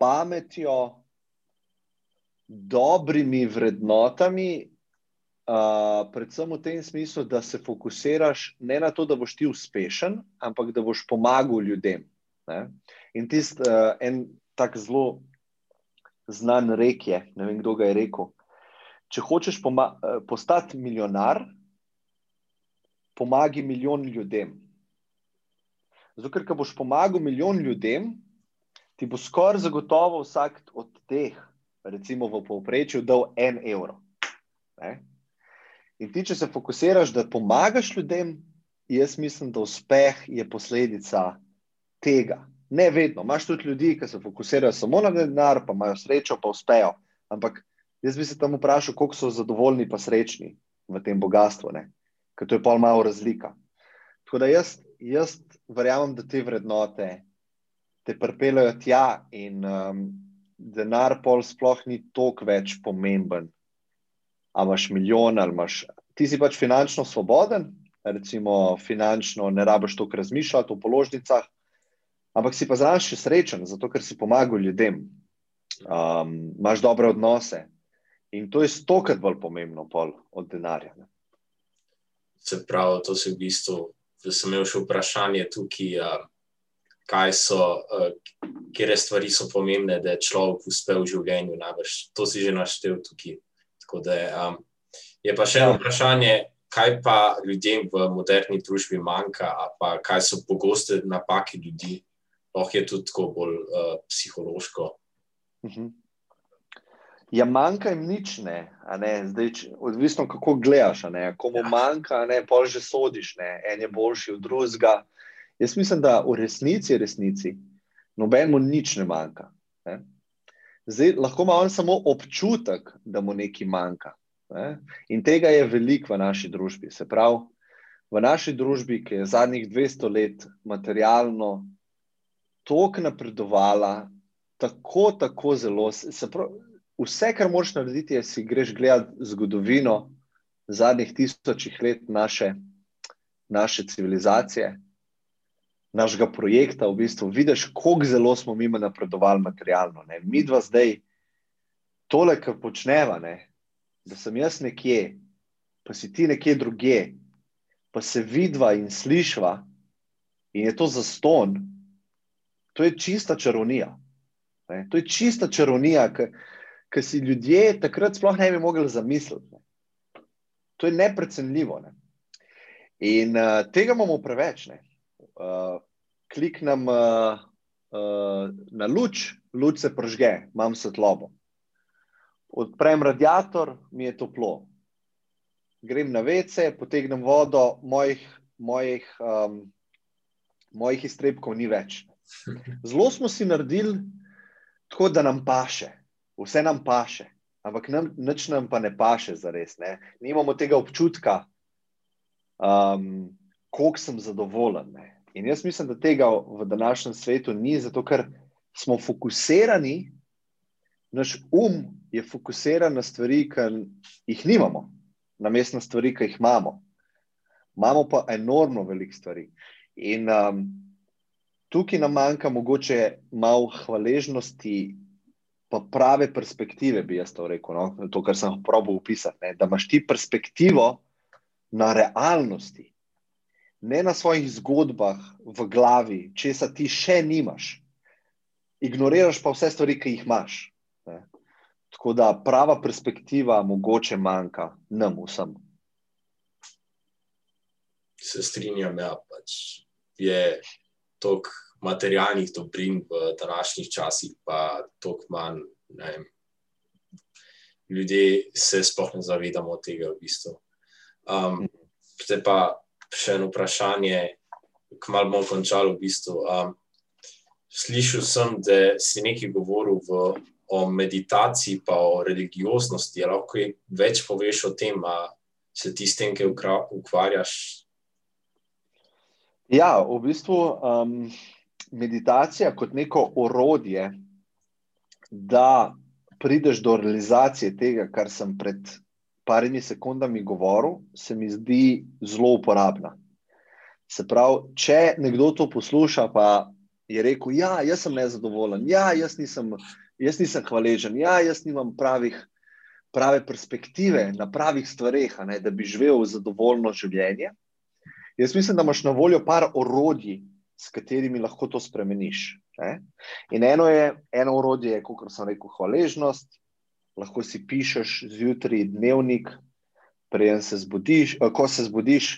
pametjo, dobrimi vrednotami, uh, predvsem v tem smislu, da se fokusiraš ne na to, da boš ti uspešen, ampak da boš pomagal ljudem. Ne? In tisti uh, en tak zelo znan rek je, ne vem, kdo ga je rekel. Če hočeš postati milijonar, pomagi milijon ljudem. Zato, ker boš pomagal milijon ljudem, ti bo skoraj zagotovo vsak od teh, recimo v povprečju, dal en evro. Ne? In ti, če se fokusiraš, da pomagaš ljudem, jaz mislim, da uspeh je posledica tega. Ne vedno. Imáš tudi ljudi, ki se fokusirajo samo na denar, pa imajo srečo, pa uspejo. Ampak jaz bi se tam vprašal, koliko so zadovoljni, pa srečni v tem bogatstvu. Ne? ker to je pol malo razlika. Tako da jaz, jaz verjamem, da te vrednote te pripeljajo tja, in um, denar pol sploh ni toliko več pomemben. A imaš milijon ali imaš. Ti si pač finančno svoboden, recimo finančno ne rabiš toliko razmišljati o položnicah, ampak si pa zraven še srečen, zato ker si pomagal ljudem, um, imaš dobre odnose. In to je stokrat bolj pomembno od denarja. Ne? Se pravi, to se v bistvu, da sem imel še vprašanje tukaj, uh, kaj so, uh, kje stvari so pomembne, da je človek uspel v življenju. Najbrž. To si že naštel tukaj. Da, um, je pa še eno ja. vprašanje, kaj pa ljudem v moderni družbi manjka, pa kaj so pogoste napake ljudi, lahko je tudi tako bolj uh, psihološko. Uh mhm. -huh. Ja, manjka jim nič, ne, ne? Zdaj, če, odvisno kako gledaš. Komu ja. manjka, ne, pol že sodiš, ne? en je boljši od drugega. Jaz mislim, da v resnici, resnici, nobenemu nič ne manjka. Ne? Zdaj, lahko ima on samo občutek, da mu nekaj manjka. Ne? In tega je veliko v naši družbi. Se pravi, v naši družbi, ki je zadnjih 200 let materialno tako napredovala, tako, tako zelo. Se pravi, vse, kar moraš narediti, je, da greš gledati zgodovino zadnjih tisočih let naše, naše civilizacije, našega projekta. V bistvu vidiš, kako zelo smo mi napredovali materialno. Ne? Mi dva zdaj tole, kar počneva, ne? da sem jaz nekje, pa si ti nekje druge, pa se vidva in slišva, in je to za ston. To je čista čarovnija. Ne? To je čista čarovnija, ki ki si ljudje takrat sploh ne bi mogli zamisliti. Ne. To je neprecenljivo. Ne. In uh, tega imamo preveč. Uh, kliknem uh, uh, na luč, luč se pržge, imam svetlobo. Odprem radiator, mi je toplo. Grem na vece, potegnem vodo, mojih, mojih, um, mojih iztrebkov ni več. Zelo smo si naredili tako, da nam paše vse nam paše, ampak nam, nič nam pa ne paše za res. Nimamo tega občutka, um, koliko sem zadovoljen. Ne? In jaz mislim, da tega v današnjem svetu ni, zato ker smo fokusirani, naš um je fokusiran na stvari, ki jih nimamo, na mestne stvari, ki jih imamo. Imamo pa enormno veliko stvari. In um, tukaj nam manjka mogoče malo hvaležnosti pa prave perspektive, bi jaz to rekel. No? To, kar sem probil opisati. Ne? Da imaš ti perspektivo na realnosti, ne na svojih zgodbah v glavi, česa ti še nimaš. Ignoriraš pa vse stvari, ki jih imaš. Ne? Tako da prava perspektiva mogoče manjka nam vsem. Se strinjam, ja, pač je toliko materialnih dobrin v današnjih časih, pa toliko manj. Ljudje se sploh ne zavedamo tega. V bistvu. um, zdaj pa še eno vprašanje, ki malo bomo končali. V bistvu. um, slišal sem, da si nekaj govoril v, o meditaciji, pa o religioznosti. Lahko več poveš o tem, da se ti s tem, ki ukvarjaš. Ja, v bistvu. Um meditacija kot neko orodje, da prideš do realizacije tega, kar sem pred parimi sekundami govoril, se mi zdi zelo uporabna. Se pravi, če nekdo to posluša, pa je rekel: Ja, jaz sem nezadovoljen, ja, jaz nisem, jaz nisem hvaležen, ja, jaz nimam pravih, prave perspektive na pravih stvareh, da bi živel zadovoljno življenje. Jaz mislim, da imaš na voljo par orodij, s katerimi lahko to spremeniš. Ne? In eno je, eno urodje, kot sem rekel, hvaležnost. Lahko si pišeš zjutraj dnevnik, preden se zbudiš, eh, ko se zbudiš.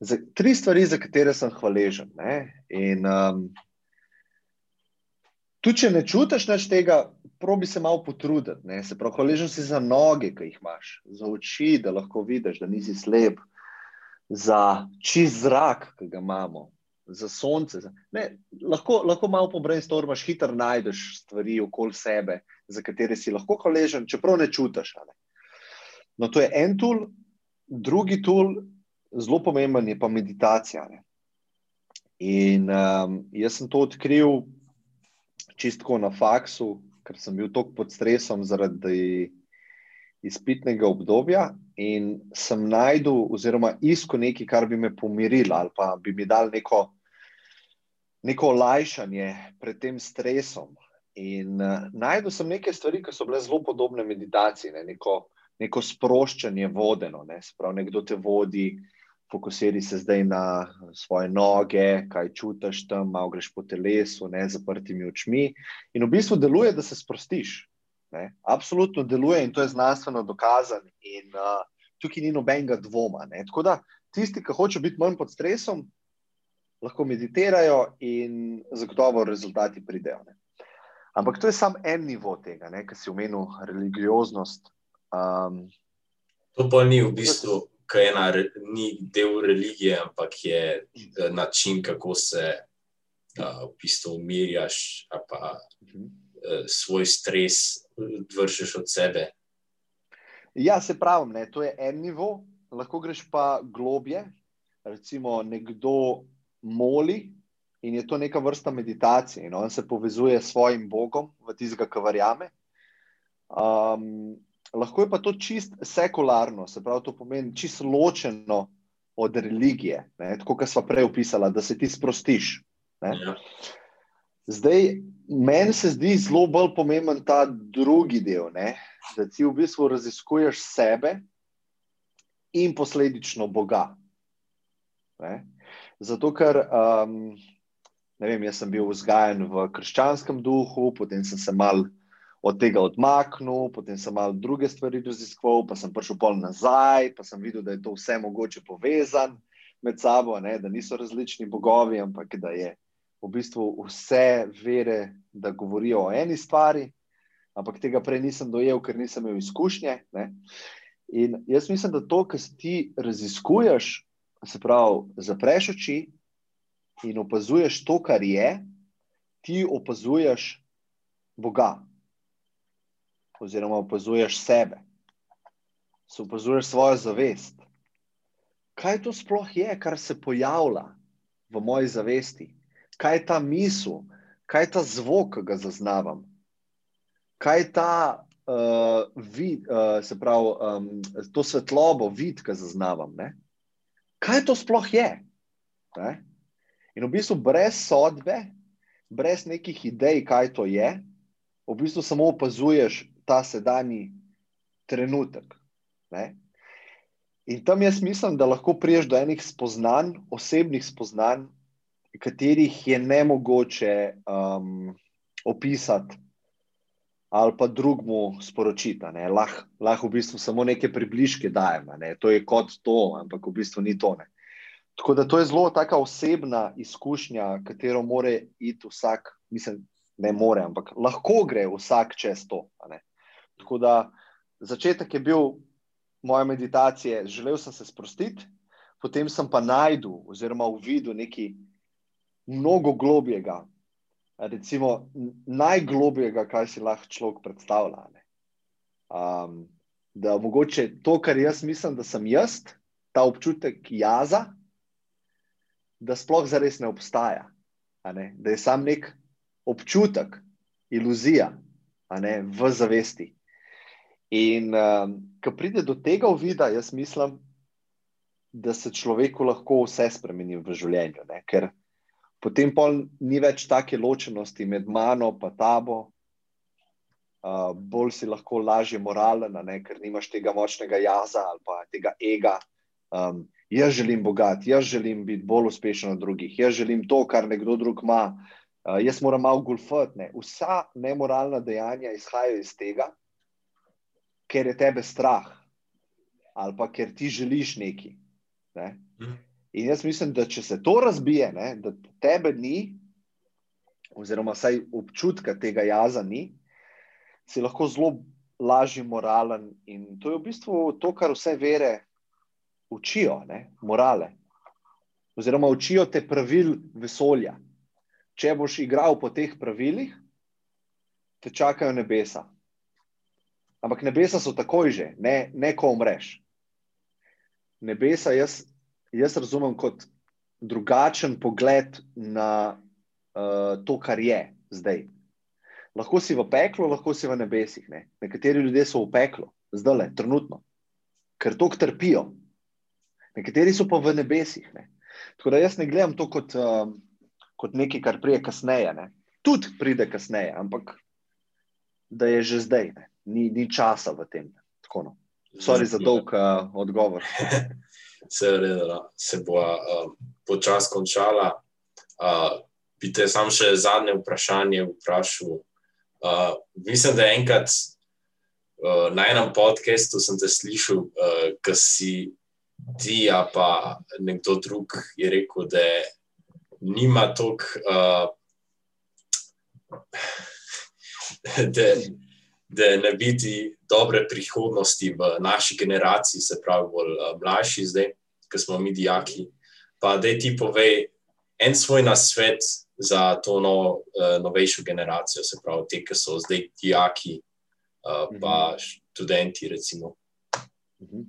Za, tri stvari, za katere sem hvaležen. Ne? In um, tudi, če ne čutiš več tega, probi se malo potruditi. Ne? Se pravi, hvaležen si za noge, ki jih imaš, za oči, da lahko vidiš, da nisi slep, za čist zrak, ki ga imamo, za sonce. Ne, lahko, lahko malo po brainstormaš, hitro najdeš stvari okoli sebe, za katere si lahko hvaležen, čeprav ne čutiš. No, to je en tool, drugi tool, zelo pomemben je pa meditacija. Ne. In um, jaz sem to odkril čistko na faksu, ker sem bil tako pod stresom zaradi izpitnega obdobja in sem najdel, oziroma iskal nekaj, kar bi me pomirilo ali pa bi mi dal neko neko olajšanje pred tem stresom. In uh, najdel sem nekaj stvari, ki so bile zelo podobne meditaciji, ne? neko, neko sproščanje vodeno. Ne? Sprav, nekdo te vodi, fokusiri se zdaj na svoje noge, kaj čutiš tam, malo greš po telesu, ne zaprtimi očmi. In v bistvu deluje, da se sprostiš. Ne? Absolutno deluje in to je znanstveno dokazano. In uh, tukaj ni nobenega dvoma. Ne? Tako da tisti, ki hočejo biti manj pod stresom, lahko meditirajo in zagotovo rezultati pridejo. Ne. Ampak to je samo en nivo tega, kar si omenil, religioznost. Um, to pa ni v bistvu, kaj ena ni del religije, ampak je eh, način, kako se uh, v bistvu umirjaš, pa uh, svoj stres vršiš od sebe. Ja, se pravi, to je en nivo, lahko greš pa globje. Recimo, nekdo moli in je to neka vrsta meditacije. In on se povezuje s svojim Bogom, v tistega, ki verjame. Um, lahko je pa to čist sekularno, se pravi, to pomeni čist ločeno od religije, ne? tako kot smo prej opisali, da se ti sprostiš. Ja. Zdaj, meni se zdi zelo bolj pomemben ta drugi del, ne? da ti v bistvu raziskuješ sebe in posledično Boga. Ne? Zato, ker um, vem, sem bil vzgajen v krščanskem duhu, potem sem se mal od tega odmaknil, potem sem mal druge stvari raziskoval, pa sem prišel pol nazaj, pa sem videl, da je to vse mogoče povezano med sabo, ne, da niso različni bogovi, ampak da je v bistvu vse vere, da govorijo o eni stvari. Ampak tega prej nisem dojel, ker nisem imel izkušnje. Ne. In jaz mislim, da to, kar ti raziskuješ, se pravi, zapreš oči in opazuješ to, kar je, ti opazuješ Boga, oziroma opazuješ sebe, se opazuješ svojo zavest. Kaj to sploh je, kar se pojavlja v moji zavesti? Kaj je ta misel, kaj je ta zvok, ki ga zaznavam? Kaj je ta uh, vid, uh, se pravi, um, to svetlobo, vid, ki ga zaznavam? Ne? Kaj to sploh je. Ne? In v bistvu brez sodbe, brez nekih idej, kaj to je, v bistvu samo opazuješ ta sedanji trenutek. Ne? In tam jaz mislim, da lahko priješ do enih spoznanj, osebnih spoznanj, katerih je ne mogoče um, opisati ali pa drugmu sporočiti. Lahko lah v bistvu samo neke približke dajemo, ne? to je kot to, ampak v bistvu ni to. Ne? Tako da to je zelo taka osebna izkušnja, katero more iti vsak, mislim, ne more, ampak lahko gre vsak čez to. Tako da začetek je bil moje meditacije, želel sem se sprostiti, potem sem pa najdel, oziroma uvidel nekaj mnogo globjega, recimo najglobjega, kar si lahko človek predstavlja. Um, da mogoče to, kar jaz mislim, da sem jaz, ta občutek jaza, da sploh zares ne obstaja. Ne? Da je sam nek občutek, iluzija ne? v zavesti. In um, ko pride do tega uvida, jaz mislim, da se človeku lahko vse spremeni v življenju. Ne? Ker potem ni več take ločenosti med mano in tabo. Uh, bolj si lahko lažje moralen, ne? ker nimaš tega močnega jaza ali pa tega ega. Um, jaz želim bogat, jaz želim biti bolj uspešen od drugih, jaz želim to, kar nekdo drug ima. Uh, jaz moram malo golfati. Ne? Vsa nemoralna dejanja izhajajo iz tega, ker je tebe strah ali pa ker ti želiš nekaj. Ne? Mhm. In jaz mislim, da če se to razbije, ne, da tebe ni, oziroma vsaj občutka tega jaza ni, si lahko zelo lažji moralen. In to je v bistvu to, kar vse vere učijo, ne, morale. Oziroma učijo te pravil vesolja. Če boš igral po teh pravilih, te čakajo nebesa. Ampak nebesa so takoj že, ne, ne ko umreš. Nebesa, jaz jaz razumem kot drugačen pogled na uh, to, kar je zdaj. Lahko si v peklu, lahko si v nebesih. Ne? Nekateri ljudje so v peklu, zdaj le, trenutno, ker to trpijo. Nekateri so pa v nebesih. Ne? Tako da jaz ne gledam to kot, uh, kot nekaj, kar pride kasneje. Ne? Tudi pride kasneje, ampak da je že zdaj, ni, ni časa v tem. Tako, no. Sorry za dolg uh, odgovor. se, redela, se bo uh, počasi končala. Uh, bi te sam še zadnje vprašanje vprašal. Uh, mislim, da enkrat uh, na enem podkastu sem te slišal, uh, ki si ti, a pa nekdo drug je rekel, da nima toliko. Uh, da, da ne biti dobre prihodnosti v naši generaciji, se pravi, bolj uh, mlajši zdaj ki smo mi dijaki. Pa da ti povej en svoj nasvet za to no, uh, novejšo generacijo, se pravi, te, ki so zdaj dijaki, uh, pa mhm. študenti. Recimo. Mhm.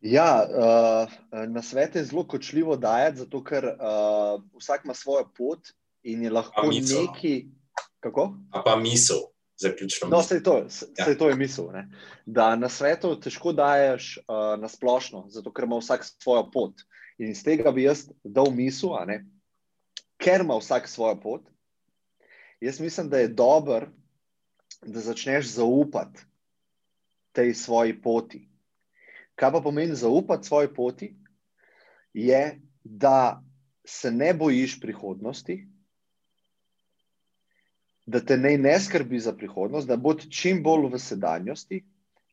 Ja, uh, na svet je zelo kočljivo dajati, zato ker uh, vsak ima svojo pot in je lahko neki. Kako? A pa misel zaključno. No, vse to, ja. to je misel. Ne? Da na svetu težko daješ uh, na splošno, zato ker ima vsak svojo pot. In iz tega bi jaz dal misel, ker ima vsak svojo pot. Jaz mislim, da je dobro, da začneš zaupati tej svoji poti. Kaj pa pomeni zaupati svoji poti? Je, da se ne bojiš prihodnosti, da te ne, ne skrbi za prihodnost, da bo čim bolj v sedanjosti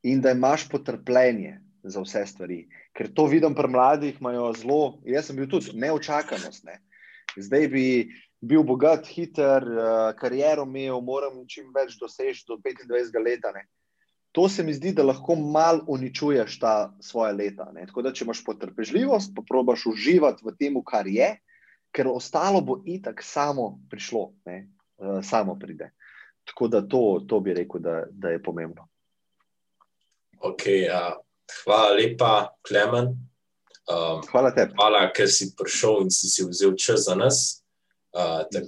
in da imaš potrpljenje za vse stvari. Ker to vidim pri mladih, imajo zelo, jaz sem bil tudi neočakanost. Ne. Zdaj bi bil bogat, hiter, uh, kariero imel, moram čim več doseči do 25 let. To se mi zdi, da lahko malo uničuješ ta svoje leta. Ne. Tako da, če imaš potrpežljivost, pa probaš uživati v tem, kar je, ker ostalo bo itak samo prišlo. Ne. Eh, samo pride. Tako da to, to bi rekel, da, da je pomembno. Okay, uh, hvala lepa, Klemen. Um, hvala tebi. Hvala, ker si prišel in si, si vzel čas za nas. Uh, da,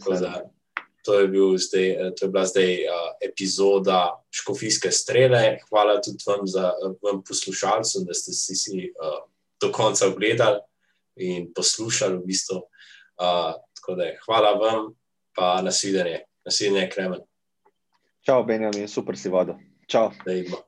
to, je zdaj, to je bila zdaj uh, epizoda Škofijske strele. Hvala tudi vam, za, vam poslušalcem, da ste si, si uh, do konca ogledali in poslušali. V bistvu. uh, da, hvala vam pa nasvidenje, nasvidenje Kremen. Čau, Benjamin, super si vodo. Čau. Dejmo.